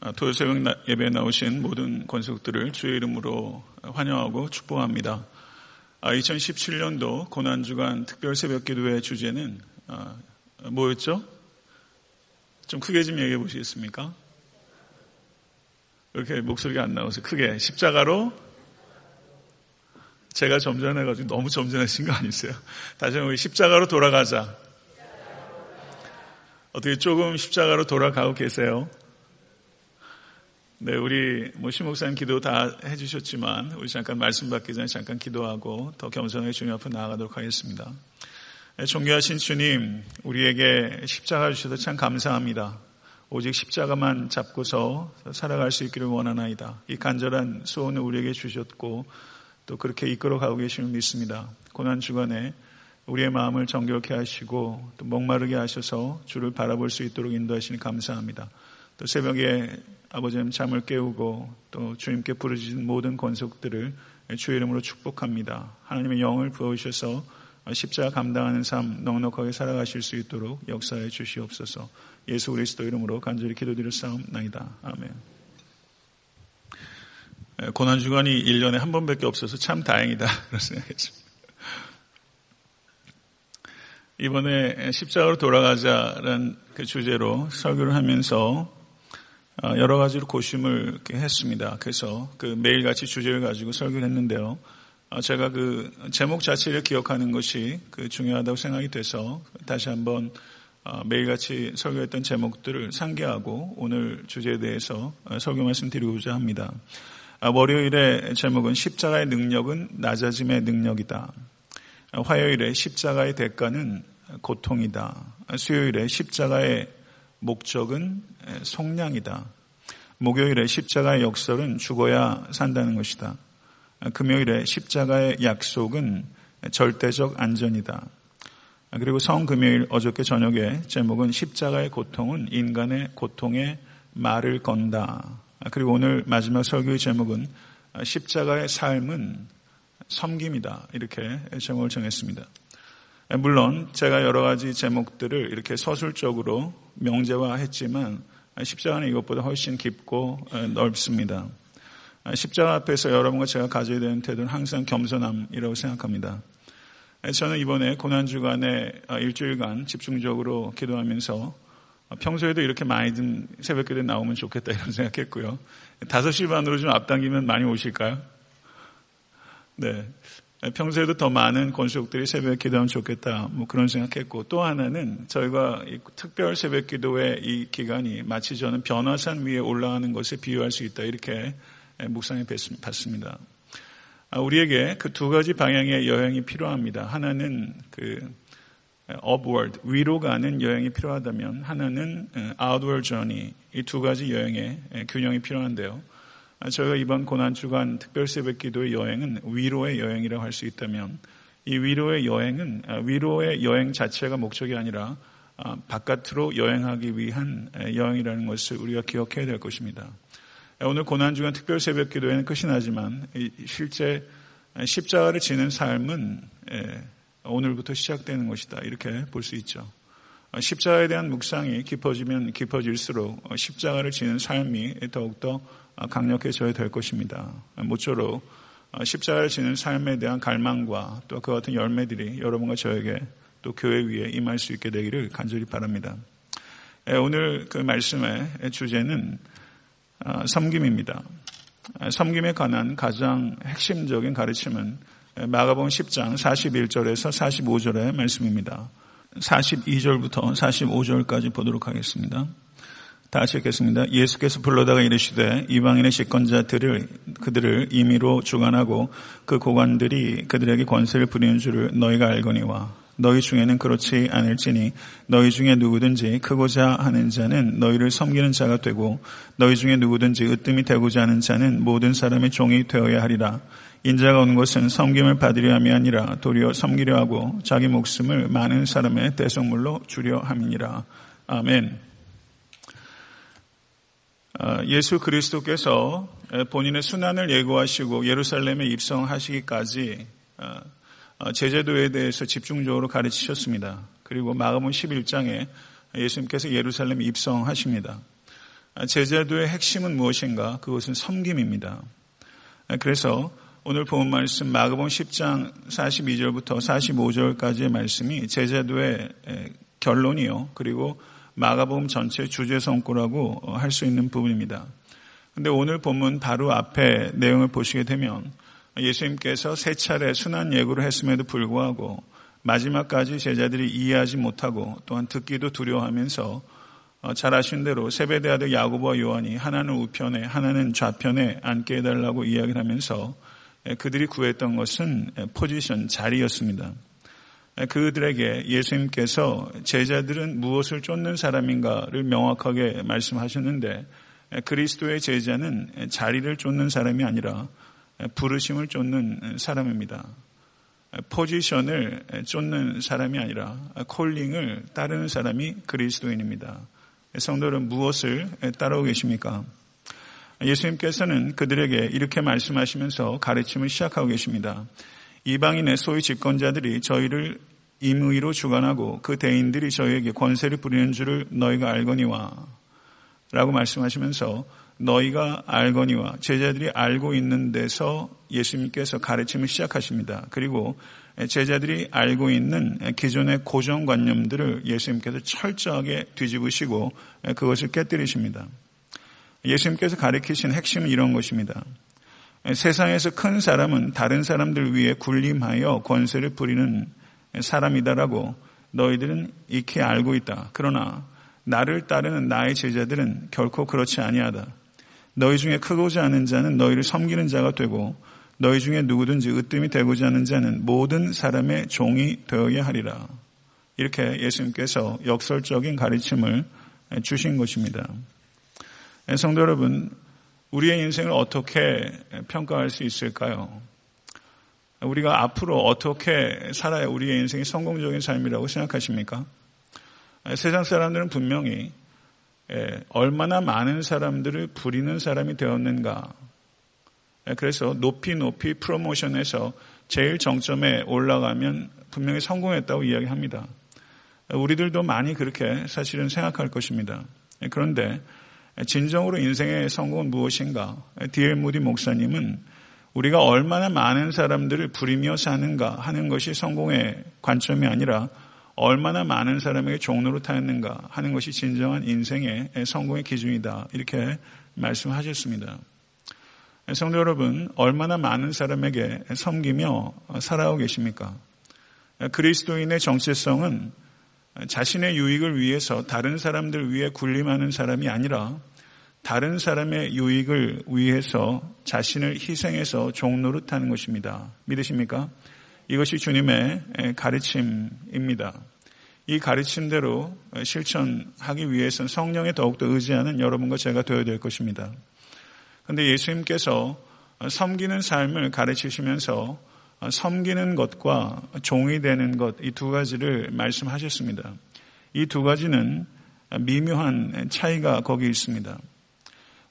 아, 토요 새벽 예배에 나오신 모든 권속들을 주의 이름으로 환영하고 축복합니다. 2017년도 아, 고난주간 특별 새벽 기도의 주제는 아, 뭐였죠? 좀 크게 좀 얘기해 보시겠습니까? 이렇게 목소리가 안 나와서 크게 십자가로 제가 점잖해가지고 너무 점잖으신 거 아니세요? 다시 한번 십자가로 돌아가자. 어떻게 조금 십자가로 돌아가고 계세요? 네, 우리 뭐 심목사님 기도 다 해주셨지만 우리 잠깐 말씀 받기 전에 잠깐 기도하고 더 겸손하게 주님 앞에 나아가도록 하겠습니다. 네, 존귀하신 주님, 우리에게 십자가 주셔서 참 감사합니다. 오직 십자가만 잡고서 살아갈 수 있기를 원하나이다. 이 간절한 소원을 우리에게 주셨고 또 그렇게 이끌어가고 계심을 믿습니다. 고난 주간에 우리의 마음을 정결케 하시고 또 목마르게 하셔서 주를 바라볼 수 있도록 인도하시니 감사합니다. 또 새벽에 아버지님 잠을 깨우고 또 주님께 부르짖은 모든 권속들을 주의 이름으로 축복합니다. 하나님의 영을 부어주셔서 십자가 감당하는 삶 넉넉하게 살아가실 수 있도록 역사해 주시옵소서. 예수 그리스도 이름으로 간절히 기도드렸사옵나이다. 아멘. 고난 주간이 1년에 한 번밖에 없어서 참 다행이다. 그런 생각했습니다. 이번에 십자가로 돌아가자라는 그 주제로 설교를 하면서 어, 여러 가지로 고심을 했습니다. 그래서 그 매일같이 주제를 가지고 설교를 했는데요. 어, 제가 그 제목 자체를 기억하는 것이 그 중요하다고 생각이 돼서 다시 한번 어, 매일같이 설교했던 제목들을 상기하고 오늘 주제에 대해서 설교 말씀 드리고자 합니다. 월요일의 제목은 십자가의 능력은 낮아짐의 능력이다. 화요일에 십자가의 대가는 고통이다. 수요일에 십자가의 목적은 속량이다. 목요일에 십자가의 역설은 죽어야 산다는 것이다. 금요일에 십자가의 약속은 절대적 안전이다. 그리고 성금요일 어저께 저녁에 제목은 십자가의 고통은 인간의 고통에 말을 건다. 그리고 오늘 마지막 설교의 제목은 십자가의 삶은 섬김이다. 이렇게 제목을 정했습니다. 물론 제가 여러 가지 제목들을 이렇게 서술적으로 명제화했지만 십자가는 이것보다 훨씬 깊고 넓습니다. 십자가 앞에서 여러분과 제가 가져야 되는 태도는 항상 겸손함이라고 생각합니다. 저는 이번에 고난주간에 일주일간 집중적으로 기도하면서 평소에도 이렇게 많이 든 새벽 기도에 나오면 좋겠다 이런 생각했고요. 5시 반으로 좀 앞당기면 많이 오실까요? 네. 평소에도 더 많은 권속들이 새벽 기도하면 좋겠다. 뭐 그런 생각했고 또 하나는 저희가 특별 새벽 기도의 이 기간이 마치 저는 변화산 위에 올라가는 것에 비유할 수 있다. 이렇게 묵상해 봤습니다. 아, 우리에게 그 두 가지 방향의 여행이 필요합니다. 하나는 그 upward 위로 가는 여행이 필요하다면 하나는 outward journey 이 두 가지 여행의 균형이 필요한데요. 저희가 이번 고난주간 특별 새벽 기도의 여행은 위로의 여행이라고 할 수 있다면 이 위로의 여행은 아, 위로의 여행 자체가 목적이 아니라 아, 바깥으로 여행하기 위한 여행이라는 것을 우리가 기억해야 될 것입니다. 오늘 고난주간 특별 새벽 기도에는 끝이 나지만 실제 십자가를 지는 삶은 오늘부터 시작되는 것이다. 이렇게 볼 수 있죠. 십자가에 대한 묵상이 깊어지면 깊어질수록 십자가를 지는 삶이 더욱더 강력해져야 될 것입니다. 모쪼록 십자가를 지는 삶에 대한 갈망과 또 그 같은 열매들이 여러분과 저에게 또 교회 위에 임할 수 있게 되기를 간절히 바랍니다. 예, 오늘 그 말씀의 주제는 아, 섬김입니다. 아, 섬김에 관한 가장 핵심적인 가르침은 마가복음 10장 41절에서 45절의 말씀입니다. 42절부터 45절까지 보도록 하겠습니다. 다시 읽겠습니다. 예수께서 불러다가 이르시되 이방인의 집권자들을 그들을 임의로 주관하고 그 고관들이 그들에게 권세를 부리는 줄을 너희가 알거니와 너희 중에는 그렇지 않을지니 너희 중에 누구든지 크고자 하는 자는 너희를 섬기는 자가 되고 너희 중에 누구든지 으뜸이 되고자 하는 자는 모든 사람의 종이 되어야 하리라. 인자가 온 것은 섬김을 받으려 함이 아니라 도리어 섬기려 하고 자기 목숨을 많은 사람의 대성물로 주려 함이니라. 아멘. 어, 예수 그리스도께서 본인의 순환을 예고하시고 예루살렘에 입성하시기까지 어, 어, 제재도에 대해서 집중적으로 가르치셨습니다. 그리고 마가음 11장에 예수님께서 예루살렘에 입성하십니다. 제자도의 핵심은 무엇인가? 그것은 섬김입니다. 그래서 오늘 본 말씀 마가복음 10장 42절부터 45절까지의 말씀이 제자도의 결론이요. 그리고 마가복음 전체 주제 성구라고 할 수 있는 부분입니다. 근데 오늘 본문 바로 앞에 내용을 보시게 되면 예수님께서 세 차례 순한 예고를 했음에도 불구하고 마지막까지 제자들이 이해하지 못하고 또한 듣기도 두려워하면서 어, 잘 아신 대로 세베대 아들 야고보와 요한이 하나는 우편에 하나는 좌편에 앉게 해달라고 이야기를 하면서 그들이 구했던 것은 포지션 자리였습니다. 그들에게 예수님께서 제자들은 무엇을 쫓는 사람인가를 명확하게 말씀하셨는데 그리스도의 제자는 자리를 쫓는 사람이 아니라 부르심을 쫓는 사람입니다. 포지션을 쫓는 사람이 아니라 콜링을 따르는 사람이 그리스도인입니다. 성도는 무엇을 따르고 계십니까? 예수님께서는 그들에게 이렇게 말씀하시면서 가르침을 시작하고 계십니다. 이방인의 소위 집권자들이 저희를 임의로 주관하고 그 대인들이 저희에게 권세를 부리는 줄을 너희가 알거니와 라고 말씀하시면서 너희가 알거니와 제자들이 알고 있는 데서 예수님께서 가르침을 시작하십니다. 그리고 제자들이 알고 있는 기존의 고정관념들을 예수님께서 철저하게 뒤집으시고 그것을 깨뜨리십니다. 예수님께서 가르치신 핵심은 이런 것입니다. 세상에서 큰 사람은 다른 사람들 위해 군림하여 권세를 부리는 사람이다라고 너희들은 익히 알고 있다. 그러나 나를 따르는 나의 제자들은 결코 그렇지 아니하다. 너희 중에 크고자 하는 자는 너희를 섬기는 자가 되고 너희 중에 누구든지 으뜸이 되고자 하는 자는 모든 사람의 종이 되어야 하리라. 이렇게 예수님께서 역설적인 가르침을 주신 것입니다. 성도 여러분, 우리의 인생을 어떻게 평가할 수 있을까요? 우리가 앞으로 어떻게 살아야 우리의 인생이 성공적인 삶이라고 생각하십니까? 세상 사람들은 분명히 얼마나 많은 사람들을 부리는 사람이 되었는가. 그래서 높이 높이 프로모션해서 제일 정점에 올라가면 분명히 성공했다고 이야기합니다. 우리들도 많이 그렇게 사실은 생각할 것입니다. 그런데 진정으로 인생의 성공은 무엇인가? 디엘 무디 목사님은 우리가 얼마나 많은 사람들을 부리며 사는가 하는 것이 성공의 관점이 아니라 얼마나 많은 사람에게 종로로 타였는가 하는 것이 진정한 인생의 성공의 기준이다. 이렇게 말씀하셨습니다. 성도 여러분, 얼마나 많은 사람에게 섬기며 살아오고 계십니까? 그리스도인의 정체성은 자신의 유익을 위해서 다른 사람들 위해 군림하는 사람이 아니라 다른 사람의 유익을 위해서 자신을 희생해서 종노릇하는 것입니다. 믿으십니까? 이것이 주님의 가르침입니다. 이 가르침대로 실천하기 위해서는 성령에 더욱더 의지하는 여러분과 제가 되어야 될 것입니다. 그런데 예수님께서 섬기는 삶을 가르치시면서 섬기는 것과 종이 되는 것, 이 두 가지를 말씀하셨습니다. 이 두 가지는 미묘한 차이가 거기 있습니다.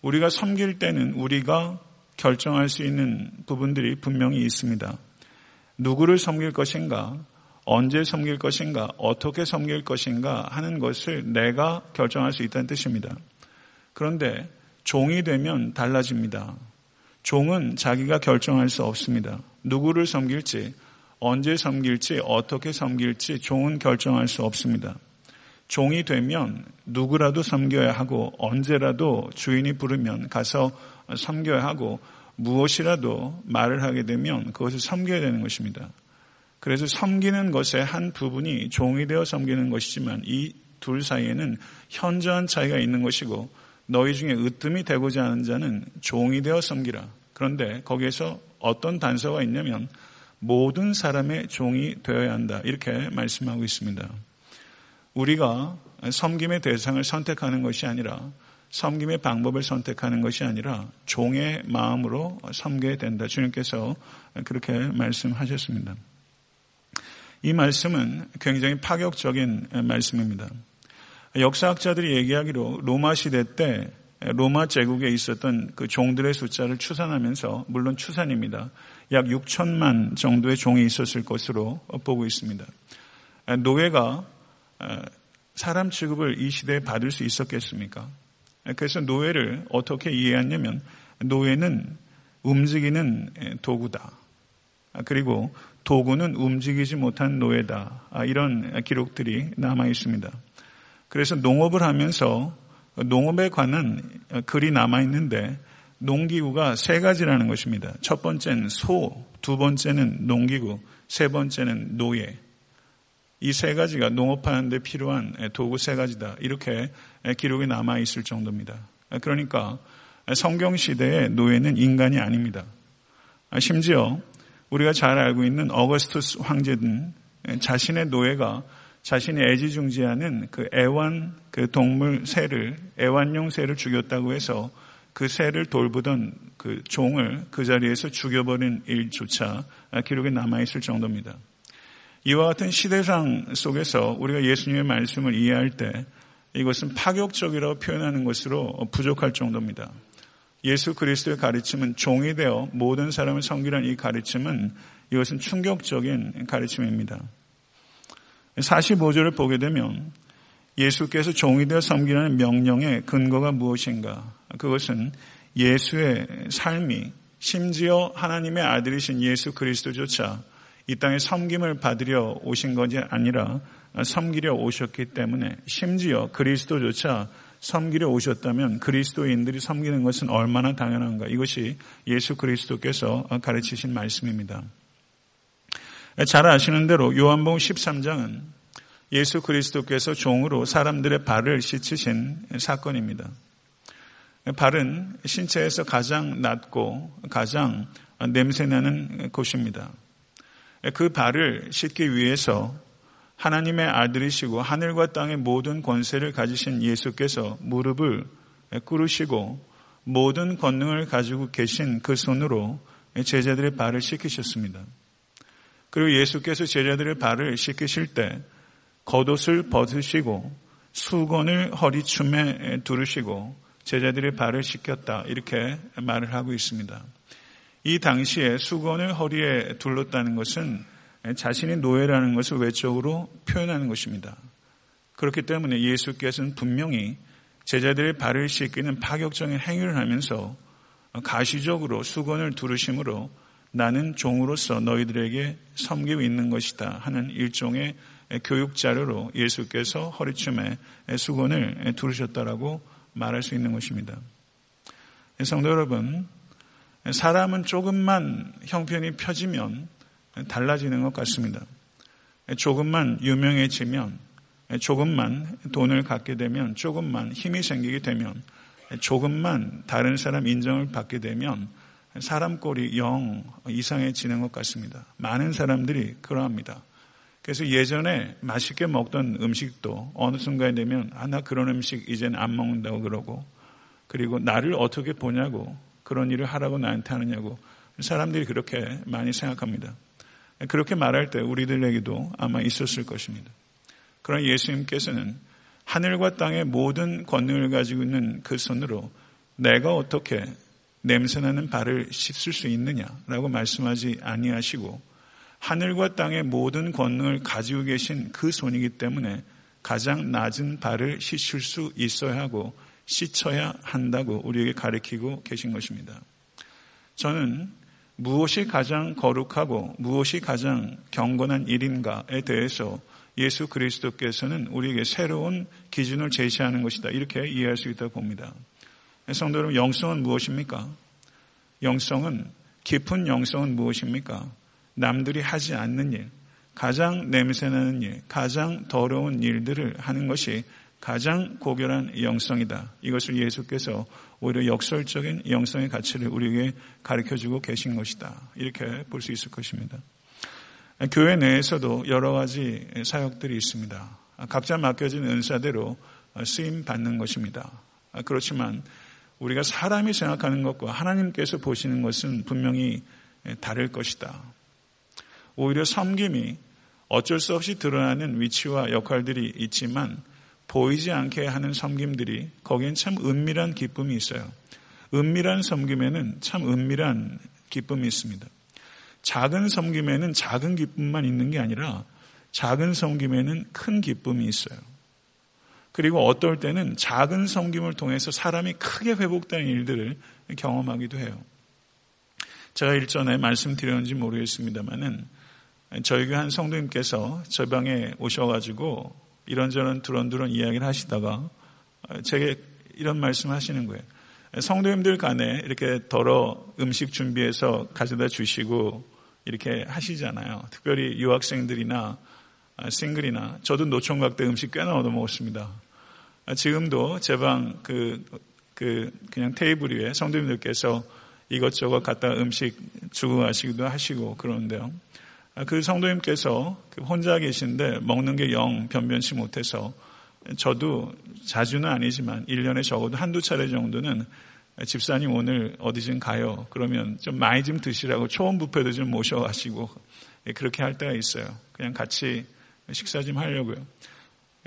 우리가 섬길 때는 우리가 결정할 수 있는 부분들이 분명히 있습니다. 누구를 섬길 것인가, 언제 섬길 것인가, 어떻게 섬길 것인가 하는 것을 내가 결정할 수 있다는 뜻입니다. 그런데 종이 되면 달라집니다. 종은 자기가 결정할 수 없습니다. 누구를 섬길지, 언제 섬길지, 어떻게 섬길지 종은 결정할 수 없습니다. 종이 되면 누구라도 섬겨야 하고 언제라도 주인이 부르면 가서 섬겨야 하고 무엇이라도 말을 하게 되면 그것을 섬겨야 되는 것입니다. 그래서 섬기는 것의 한 부분이 종이 되어 섬기는 것이지만 이 둘 사이에는 현저한 차이가 있는 것이고 너희 중에 으뜸이 되고자 하는 자는 종이 되어 섬기라. 그런데 거기에서 어떤 단서가 있냐면 모든 사람의 종이 되어야 한다. 이렇게 말씀하고 있습니다. 우리가 섬김의 대상을 선택하는 것이 아니라 섬김의 방법을 선택하는 것이 아니라 종의 마음으로 섬겨야 된다. 주님께서 그렇게 말씀하셨습니다. 이 말씀은 굉장히 파격적인 말씀입니다. 역사학자들이 얘기하기로 로마 시대 때 로마 제국에 있었던 그 종들의 숫자를 추산하면서 물론 추산입니다. 약 6천만 정도의 종이 있었을 것으로 보고 있습니다. 노예가 사람 취급을 이 시대에 받을 수 있었겠습니까? 그래서 노예를 어떻게 이해하냐면 노예는 움직이는 도구다. 그리고 도구는 움직이지 못한 노예다. 이런 기록들이 남아 있습니다. 그래서 농업을 하면서 농업에 관한 글이 남아 있는데 농기구가 세 가지라는 것입니다. 첫 번째는 소, 두 번째는 농기구, 세 번째는 노예. 이 세 가지가 농업하는데 필요한 도구 세 가지다. 이렇게 기록이 남아 있을 정도입니다. 그러니까 성경 시대의 노예는 인간이 아닙니다. 심지어 우리가 잘 알고 있는 어거스투스 황제는 자신의 노예가 자신이 애지중지하는 그 애완 그 동물 새를 애완용 새를 죽였다고 해서 그 새를 돌보던 그 종을 그 자리에서 죽여버린 일조차 기록에 남아 있을 정도입니다. 이와 같은 시대상 속에서 우리가 예수님의 말씀을 이해할 때 이것은 파격적이라고 표현하는 것으로 부족할 정도입니다. 예수 그리스도의 가르침은 종이 되어 모든 사람을 섬기라는 이 가르침은 이것은 충격적인 가르침입니다. 45절을 보게 되면 예수께서 종이 되어 섬기라는 명령의 근거가 무엇인가? 그것은 예수의 삶이 심지어 하나님의 아들이신 예수 그리스도조차 이 땅에 섬김을 받으려 오신 것이 아니라 섬기려 오셨기 때문에 심지어 그리스도조차 섬기려 오셨다면 그리스도인들이 섬기는 것은 얼마나 당연한가. 이것이 예수 그리스도께서 가르치신 말씀입니다. 잘 아시는 대로 요한복음 13장은 예수 그리스도께서 종으로 사람들의 발을 씻으신 사건입니다. 발은 신체에서 가장 낮고 가장 냄새나는 곳입니다. 그 발을 씻기 위해서 하나님의 아들이시고 하늘과 땅의 모든 권세를 가지신 예수께서 무릎을 꿇으시고 모든 권능을 가지고 계신 그 손으로 제자들의 발을 씻기셨습니다. 그리고 예수께서 제자들의 발을 씻기실 때 겉옷을 벗으시고 수건을 허리춤에 두르시고 제자들의 발을 씻겼다 이렇게 말을 하고 있습니다. 이 당시에 수건을 허리에 둘렀다는 것은 자신이 노예라는 것을 외적으로 표현하는 것입니다. 그렇기 때문에 예수께서는 분명히 제자들의 발을 씻기는 파격적인 행위를 하면서 가시적으로 수건을 두르심으로 나는 종으로서 너희들에게 섬기고 있는 것이다 하는 일종의 교육 자료로 예수께서 허리춤에 수건을 두르셨다라고 말할 수 있는 것입니다. 성도 여러분, 사람은 조금만 형편이 펴지면 달라지는 것 같습니다. 조금만 유명해지면, 조금만 돈을 갖게 되면, 조금만 힘이 생기게 되면, 조금만 다른 사람 인정을 받게 되면 사람 꼴이 영 이상해지는 것 같습니다. 많은 사람들이 그러합니다. 그래서 예전에 맛있게 먹던 음식도 어느 순간에 되면 아, 나 그런 음식 이제는 안 먹는다고 그러고 그리고 나를 어떻게 보냐고 그런 일을 하라고 나한테 하느냐고 사람들이 그렇게 많이 생각합니다. 그렇게 말할 때 우리들에게도 아마 있었을 것입니다. 그러나 예수님께서는 하늘과 땅의 모든 권능을 가지고 있는 그 손으로 내가 어떻게 냄새나는 발을 씻을 수 있느냐라고 말씀하지 아니하시고 하늘과 땅의 모든 권능을 가지고 계신 그 손이기 때문에 가장 낮은 발을 씻을 수 있어야 하고 씻어야 한다고 우리에게 가르치고 계신 것입니다. 저는 무엇이 가장 거룩하고 무엇이 가장 경건한 일인가에 대해서 예수 그리스도께서는 우리에게 새로운 기준을 제시하는 것이다. 이렇게 이해할 수 있다고 봅니다. 성도 여러분, 영성은 무엇입니까? 영성은, 깊은 영성은 무엇입니까? 남들이 하지 않는 일, 가장 냄새나는 일, 가장 더러운 일들을 하는 것이 가장 고결한 영성이다. 이것을 예수께서 오히려 역설적인 영성의 가치를 우리에게 가르쳐 주고 계신 것이다. 이렇게 볼 수 있을 것입니다. 교회 내에서도 여러 가지 사역들이 있습니다. 각자 맡겨진 은사대로 쓰임 받는 것입니다. 그렇지만 우리가 사람이 생각하는 것과 하나님께서 보시는 것은 분명히 다를 것이다. 오히려 섬김이 어쩔 수 없이 드러나는 위치와 역할들이 있지만 보이지 않게 하는 섬김들이 거기엔 참 은밀한 기쁨이 있어요. 은밀한 섬김에는 참 은밀한 기쁨이 있습니다. 작은 섬김에는 작은 기쁨만 있는 게 아니라 작은 섬김에는 큰 기쁨이 있어요. 그리고 어떨 때는 작은 섬김을 통해서 사람이 크게 회복되는 일들을 경험하기도 해요. 제가 일전에 말씀드렸는지 모르겠습니다만은 저희 교한 성도님께서 저 방에 오셔가지고 이런저런 두런두런 이야기를 하시다가 제게 이런 말씀 하시는 거예요. 성도님들 간에 이렇게 덜어 음식 준비해서 가져다 주시고 이렇게 하시잖아요. 특별히 유학생들이나 싱글이나 저도 노총각 때 음식 꽤나 얻어 먹었습니다. 지금도 제 방 그, 그, 그냥 테이블 위에 성도님들께서 이것저것 갖다 음식 주고 가시기도 하시고 그러는데요. 그 성도님께서 그 혼자 계신데 먹는 게 영 변변치 못해서 저도 자주는 아니지만 1년에 적어도 한두 차례 정도는 집사님 오늘 어디 좀 가요. 그러면 좀 많이 좀 드시라고 초원 부페도 좀 모셔가시고 그렇게 할 때가 있어요. 그냥 같이 식사 좀 하려고요.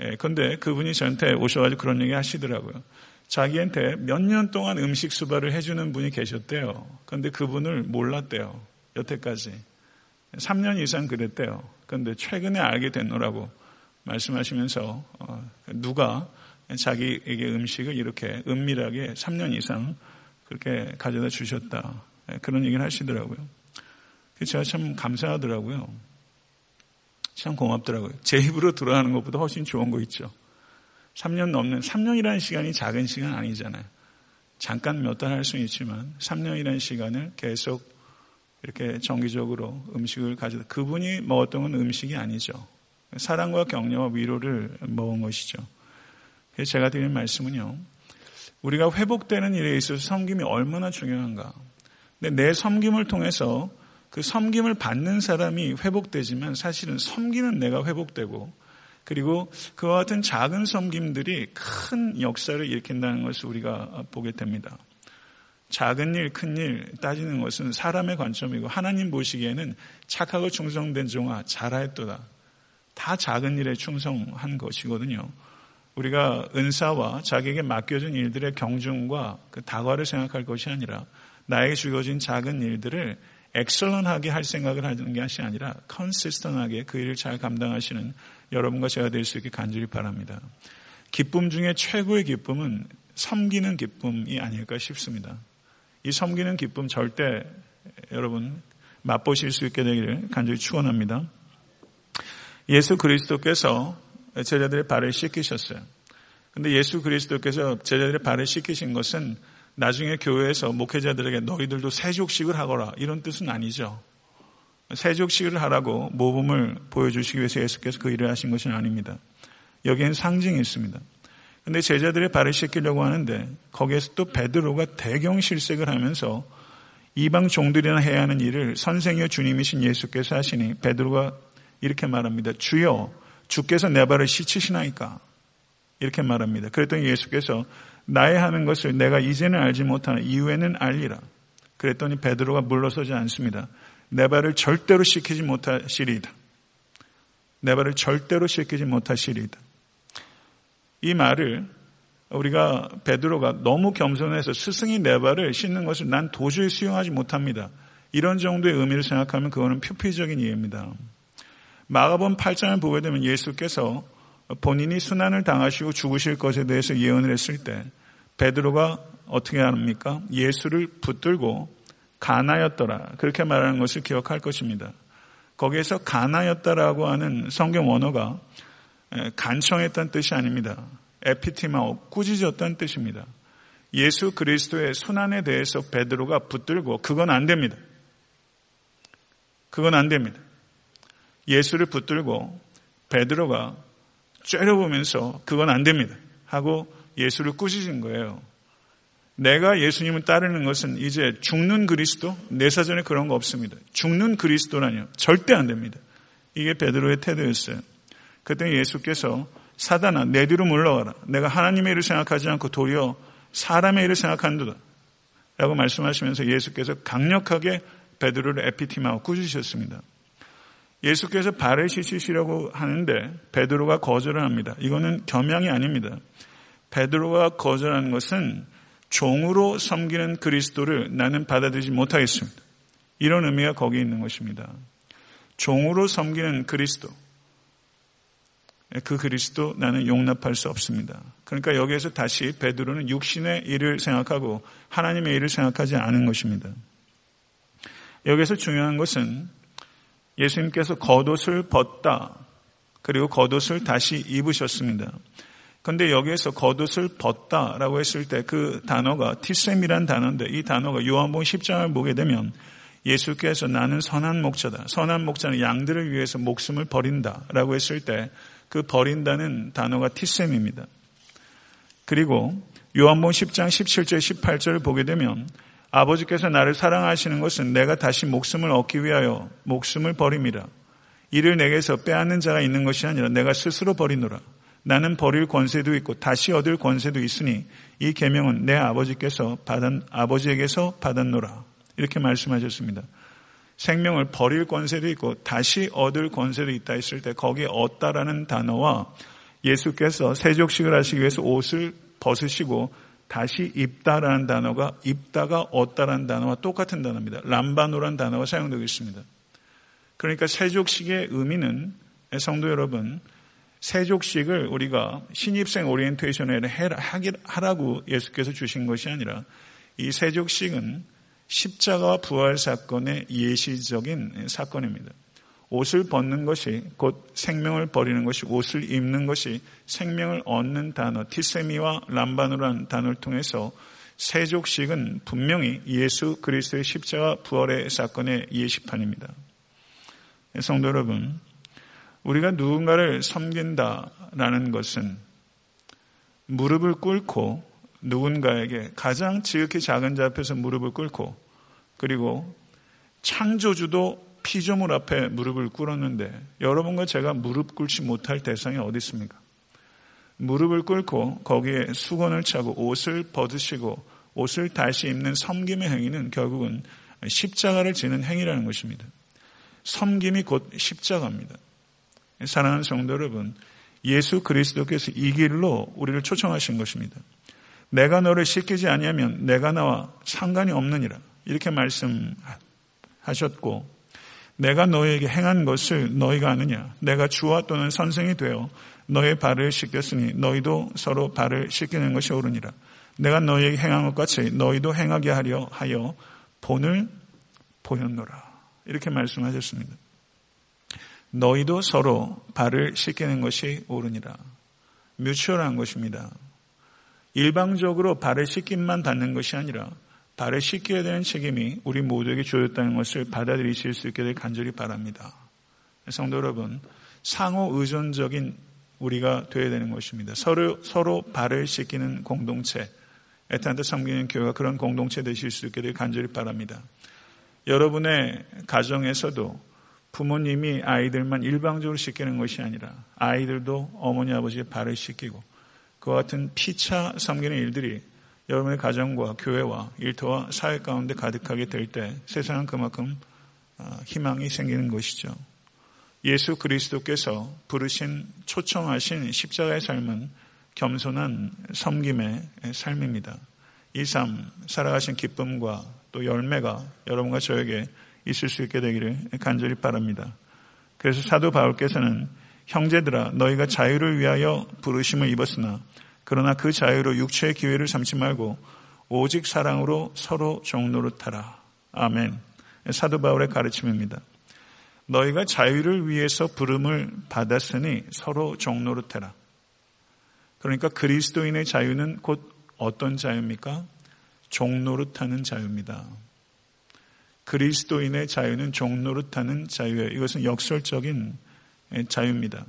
예, 근데 그분이 저한테 오셔가지고 그런 얘기 하시더라고요. 자기한테 몇 년 동안 음식 수발을 해주는 분이 계셨대요. 근데 그분을 몰랐대요. 여태까지. 3년 이상 그랬대요. 근데 최근에 알게 됐노라고 말씀하시면서 어, 누가 자기에게 음식을 이렇게 은밀하게 3년 이상 그렇게 가져다 주셨다. 예, 그런 얘기를 하시더라고요. 제가 참 감사하더라고요. 참 고맙더라고요. 제 입으로 들어가는 것보다 훨씬 좋은 거 있죠. 3년 넘는, 3년이라는 시간이 작은 시간 아니잖아요. 잠깐 몇 달 할 수는 있지만 3년이라는 시간을 계속 이렇게 정기적으로 음식을 가져다 그분이 먹었던 건 음식이 아니죠. 사랑과 격려와 위로를 먹은 것이죠. 그래서 제가 드리는 말씀은요. 우리가 회복되는 일에 있어서 섬김이 얼마나 중요한가. 근데 내 섬김을 통해서 그 섬김을 받는 사람이 회복되지만 사실은 섬기는 내가 회복되고 그리고 그와 같은 작은 섬김들이 큰 역사를 일으킨다는 것을 우리가 보게 됩니다. 작은 일, 큰 일 따지는 것은 사람의 관점이고 하나님 보시기에는 착하고 충성된 종아 잘하였도다. 다 작은 일에 충성한 것이거든요. 우리가 은사와 자기에게 맡겨진 일들의 경중과 그 다과를 생각할 것이 아니라 나에게 주어진 작은 일들을 엑설런하게 할 생각을 하는 것이 아니라 컨시스턴하게 그 일을 잘 감당하시는 여러분과 제가 될 수 있게 간절히 바랍니다. 기쁨 중에 최고의 기쁨은 섬기는 기쁨이 아닐까 싶습니다. 이 섬기는 기쁨 절대 여러분 맛보실 수 있게 되기를 간절히 축원합니다. 예수 그리스도께서 제자들의 발을 씻기셨어요. 근데 예수 그리스도께서 제자들의 발을 씻기신 것은 나중에 교회에서 목회자들에게 너희들도 세족식을 하거라 이런 뜻은 아니죠. 세족식을 하라고 모범을 보여주시기 위해서 예수께서 그 일을 하신 것은 아닙니다. 여기엔 상징이 있습니다. 근데 제자들의 발을 씻기려고 하는데 거기에서 또 베드로가 대경 실색을 하면서 이방 종들이나 해야 하는 일을 선생이여 주님이신 예수께서 하시니 베드로가 이렇게 말합니다. 주여 주께서 내 발을 씻으시나이까 이렇게 말합니다. 그랬더니 예수께서 나의 하는 것을 내가 이제는 알지 못하는 이후에는 알리라. 그랬더니 베드로가 물러서지 않습니다. 내 발을 절대로 씻기지 못하시리이다. 내 발을 절대로 씻기지 못하시리이다. 이 말을 우리가 베드로가 너무 겸손해서 스승이 내 발을 씻는 것을 난 도저히 수용하지 못합니다. 이런 정도의 의미를 생각하면 그거는 표피적인 이해입니다. 마가본 8장을 보게 되면 예수께서 본인이 순환을 당하시고 죽으실 것에 대해서 예언을 했을 때 베드로가 어떻게 합니까? 예수를 붙들고 가나였더라. 그렇게 말하는 것을 기억할 것입니다. 거기에서 가나였다라고 하는 성경 원어가 간청했다는 뜻이 아닙니다. 에피티마오, 꾸짖었다는 뜻입니다. 예수 그리스도의 순환에 대해서 베드로가 붙들고 그건 안 됩니다. 그건 안 됩니다. 예수를 붙들고 베드로가 째려보면서 그건 안 됩니다. 하고 예수를 꾸짖은 거예요. 내가 예수님을 따르는 것은 이제 죽는 그리스도? 내 사전에 그런 거 없습니다. 죽는 그리스도라뇨. 절대 안 됩니다. 이게 베드로의 태도였어요. 그때 예수께서 사단아 내 뒤로 물러가라. 내가 하나님의 일을 생각하지 않고 도리어 사람의 일을 생각한다. 라고 말씀하시면서 예수께서 강력하게 베드로를 에피티마하고 꾸짖으셨습니다. 예수께서 발을 씻으시려고 하는데 베드로가 거절을 합니다. 이거는 겸양이 아닙니다. 베드로가 거절하는 것은 종으로 섬기는 그리스도를 나는 받아들이지 못하겠습니다. 이런 의미가 거기 있는 것입니다. 종으로 섬기는 그리스도. 그 그리스도 나는 용납할 수 없습니다. 그러니까 여기에서 다시 베드로는 육신의 일을 생각하고 하나님의 일을 생각하지 않은 것입니다. 여기서 중요한 것은 예수님께서 겉옷을 벗다 그리고 겉옷을 다시 입으셨습니다. 근데 여기에서 겉옷을 벗다라고 했을 때 그 단어가 티셈이란 단어인데 이 단어가 요한복음 10장을 보게 되면 예수께서 나는 선한 목자다. 선한 목자는 양들을 위해서 목숨을 버린다라고 했을 때 그 버린다는 단어가 티셈입니다. 그리고 요한복음 10장 17절 18절을 보게 되면 아버지께서 나를 사랑하시는 것은 내가 다시 목숨을 얻기 위하여 목숨을 버립니다. 이를 내게서 빼앗는 자가 있는 것이 아니라 내가 스스로 버리노라. 나는 버릴 권세도 있고 다시 얻을 권세도 있으니 이 계명은 내 아버지께서 받은 아버지에게서 받았노라. 이렇게 말씀하셨습니다. 생명을 버릴 권세도 있고 다시 얻을 권세도 있다 했을 때 거기에 얻다라는 단어와 예수께서 세족식을 하시기 위해서 옷을 벗으시고 다시 입다라는 단어가 입다가 얻다라는 단어와 똑같은 단어입니다. 람바노라는 단어가 사용되고 있습니다. 그러니까 세족식의 의미는 성도 여러분 세족식을 우리가 신입생 오리엔테이션을 하라고 예수께서 주신 것이 아니라 이 세족식은 십자가와 부활 사건의 예시적인 사건입니다. 옷을 벗는 것이 곧 생명을 버리는 것이 옷을 입는 것이 생명을 얻는 단어 티세미와 람바누라는 단어를 통해서 세족식은 분명히 예수 그리스도의 십자가 부활의 사건의 예시판입니다. 성도 여러분, 우리가 누군가를 섬긴다라는 것은 무릎을 꿇고 누군가에게 가장 지극히 작은 자 앞에서 무릎을 꿇고 그리고 창조주도 피조물 앞에 무릎을 꿇었는데 여러분과 제가 무릎 꿇지 못할 대상이 어디 있습니까? 무릎을 꿇고 거기에 수건을 차고 옷을 벗으시고 옷을 다시 입는 섬김의 행위는 결국은 십자가를 지는 행위라는 것입니다. 섬김이 곧 십자가입니다. 사랑하는 성도 여러분, 예수 그리스도께서 이 길로 우리를 초청하신 것입니다. 내가 너를 씻기지 아니하면 내가 나와 상관이 없느니라. 이렇게 말씀하셨고 내가 너에게 행한 것을 너희가 아느냐? 내가 주와 또는 선생이 되어 너의 발을 씻겼으니 너희도 서로 발을 씻기는 것이 옳으니라. 내가 너에게 행한 것 같이 너희도 행하게 하려 하여 본을 보였노라. 이렇게 말씀하셨습니다. 너희도 서로 발을 씻기는 것이 옳으니라. 뮤추얼한 것입니다. 일방적으로 발을 씻김만 받는 것이 아니라 발을 씻겨야 되는 책임이 우리 모두에게 주어졌다는 것을 받아들이실 수 있게 될 간절히 바랍니다. 성도 여러분, 상호 의존적인 우리가 되어야 되는 것입니다. 서로, 서로 발을 씻기는 공동체, 애타한테 섬기는 교회가 그런 공동체 되실 수 있게 될 간절히 바랍니다. 여러분의 가정에서도 부모님이 아이들만 일방적으로 씻기는 것이 아니라 아이들도 어머니 아버지의 발을 씻기고 그와 같은 피차 섬기는 일들이 여러분의 가정과 교회와 일터와 사회 가운데 가득하게 될 때 세상은 그만큼 어, 희망이 생기는 것이죠. 예수 그리스도께서 부르신 초청하신 십자가의 삶은 겸손한 섬김의 삶입니다. 이 삶, 살아가신 기쁨과 또 열매가 여러분과 저에게 있을 수 있게 되기를 간절히 바랍니다. 그래서 사도 바울께서는 형제들아 너희가 자유를 위하여 부르심을 입었으나 그러나 그 자유로 육체의 기회를 삼지 말고 오직 사랑으로 서로 종노릇하라. 아멘. 사도 바울의 가르침입니다. 너희가 자유를 위해서 부름을 받았으니 서로 종노릇해라. 그러니까 그리스도인의 자유는 곧 어떤 자유입니까? 종노릇하는 자유입니다. 그리스도인의 자유는 종노릇하는 자유예요. 이것은 역설적인 자유입니다.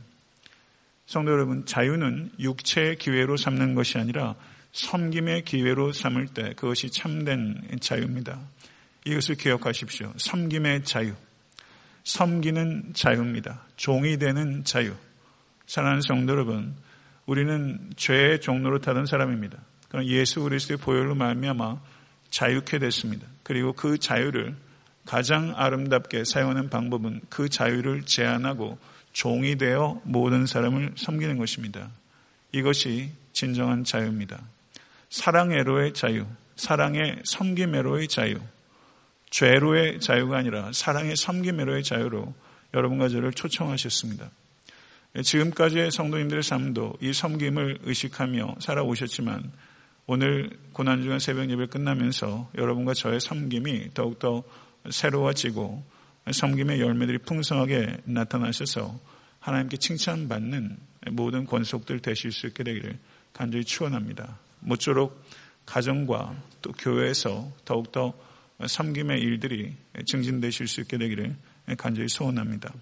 성도 여러분, 자유는 육체의 기회로 삼는 것이 아니라 섬김의 기회로 삼을 때 그것이 참된 자유입니다. 이것을 기억하십시오. 섬김의 자유. 섬기는 자유입니다. 종이 되는 자유. 사랑하는 성도 여러분, 우리는 죄의 종로로 타던 사람입니다. 그럼 예수 그리스도의 보혈로 말미암아 자유케 됐습니다. 그리고 그 자유를 가장 아름답게 사용하는 방법은 그 자유를 제한하고 종이 되어 모든 사람을 섬기는 것입니다. 이것이 진정한 자유입니다. 사랑애로의 자유, 사랑의 섬김애로의 자유, 죄로의 자유가 아니라 사랑의 섬김애로의 자유로 여러분과 저를 초청하셨습니다. 지금까지의 성도님들의 삶도 이 섬김을 의식하며 살아오셨지만 오늘 고난중간 새벽 예배 끝나면서 여러분과 저의 섬김이 더욱더 새로워지고 섬김의 열매들이 풍성하게 나타나셔서 하나님께 칭찬받는 모든 권속들 되실 수 있게 되기를 간절히 축원합니다. 모쪼록 가정과 또 교회에서 더욱더 섬김의 일들이 증진되실 수 있게 되기를 간절히 소원합니다.